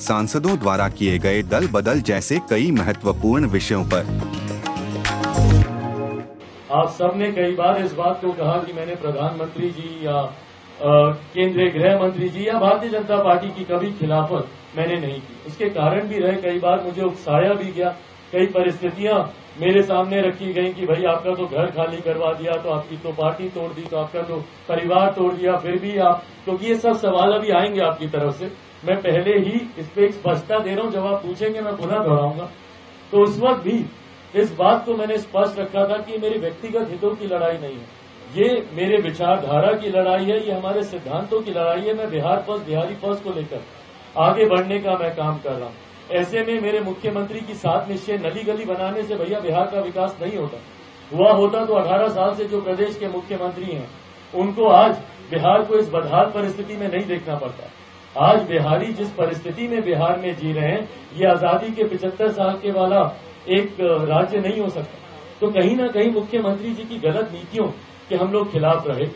सांसदों द्वारा किए गए दल बदल जैसे कई महत्वपूर्ण विषयों पर। आप सबने कई बार इस बात को कहा कि मैंने प्रधानमंत्री जी या केंद्रीय गृह मंत्री जी या भारतीय जनता पार्टी की कभी खिलाफत मैंने नहीं की। उसके कारण भी रहे, कई बार मुझे उकसाया भी गया। कई परिस्थितियाँ मेरे सामने रखी गई कि भाई आपका तो घर खाली करवा दिया तो आपकी तो पार्टी तोड़ दी तो आपका तो परिवार तोड़ दिया, फिर भी आप, क्योंकि तो ये सब सवाल अभी आएँगे आपकी तरफ़ से। मैं पहले ही इस पर एक स्पष्टता दे रहा हूँ, जब आप पूछेंगे मैं पुनः दोहराऊँगा। तो उस वक्त भी इस बात को मैंने स्पष्ट रखा था कि मेरे व्यक्तिगत हितों की लड़ाई नहीं है। ये मेरे विचारधारा की लड़ाई है, ये हमारे सिद्धांतों की लड़ाई है, मैं बिहार फ़र्स्ट, बिहारी फ़र्स्ट को लेकर आगे बढ़ने का मैं काम कर रहा हूँ। ऐसे में मेरे मुख्यमंत्री की सात निश्चय नली गली बनाने से भैया बिहार का विकास नहीं होता। हुआ होता तो 18 साल से जो प्रदेश के मुख्यमंत्री हैं, उनको आज बिहार को इस बदहाल परिस्थिति में नहीं देखना पड़ता। आज बिहारी जिस परिस्थिति में बिहार में जी रहे हैं, ये आज़ादी के पिछहत्तर साल के वाला एक राज्य नहीं हो सकता। तो कहीं ना कहीं मुख्यमंत्री जी की गलत नीतियों के हम लोग खिलाफ रहे।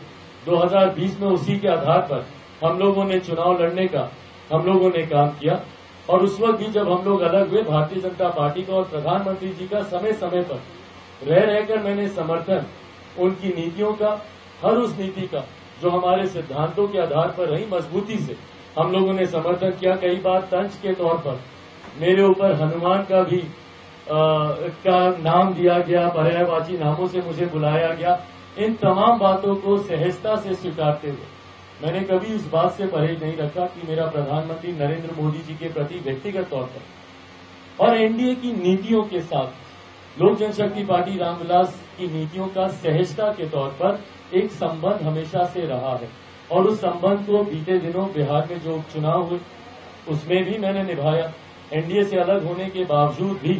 2020 में उसी के आधार पर हम लोगों ने चुनाव लड़ने का, हम लोगों ने काम किया। और उस वक्त भी जब हम लोग अलग हुए भारतीय जनता पार्टी का और प्रधानमंत्री जी का समय समय पर रह रहकर मैंने समर्थन उनकी नीतियों का हर उस नीति का जो हमारे सिद्धांतों के आधार पर रही मजबूती से हम लोगों ने समर्थन किया। कई बार तंज के तौर पर मेरे ऊपर हनुमान का भी आ, का नाम दिया गया पर्यायवाची नामों से मुझे बुलाया गया। इन तमाम बातों को सहजता से स्वीकारते हुए मैंने कभी इस बात से परहेज नहीं रखा कि मेरा प्रधानमंत्री नरेंद्र मोदी जी के प्रति व्यक्तिगत तौर पर और एनडीए की नीतियों के साथ लोक जनशक्ति पार्टी रामविलास की नीतियों का सहजता के तौर पर एक संबंध हमेशा से रहा है। और उस संबंध को बीते दिनों बिहार में जो उपचुनाव हुए, उसमें भी मैंने निभाया। एनडीए से अलग होने के बावजूद भी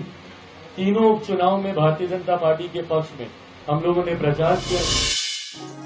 तीनों उपचुनाव में भारतीय जनता पार्टी के पक्ष में हम लोगों ने प्रचार किया।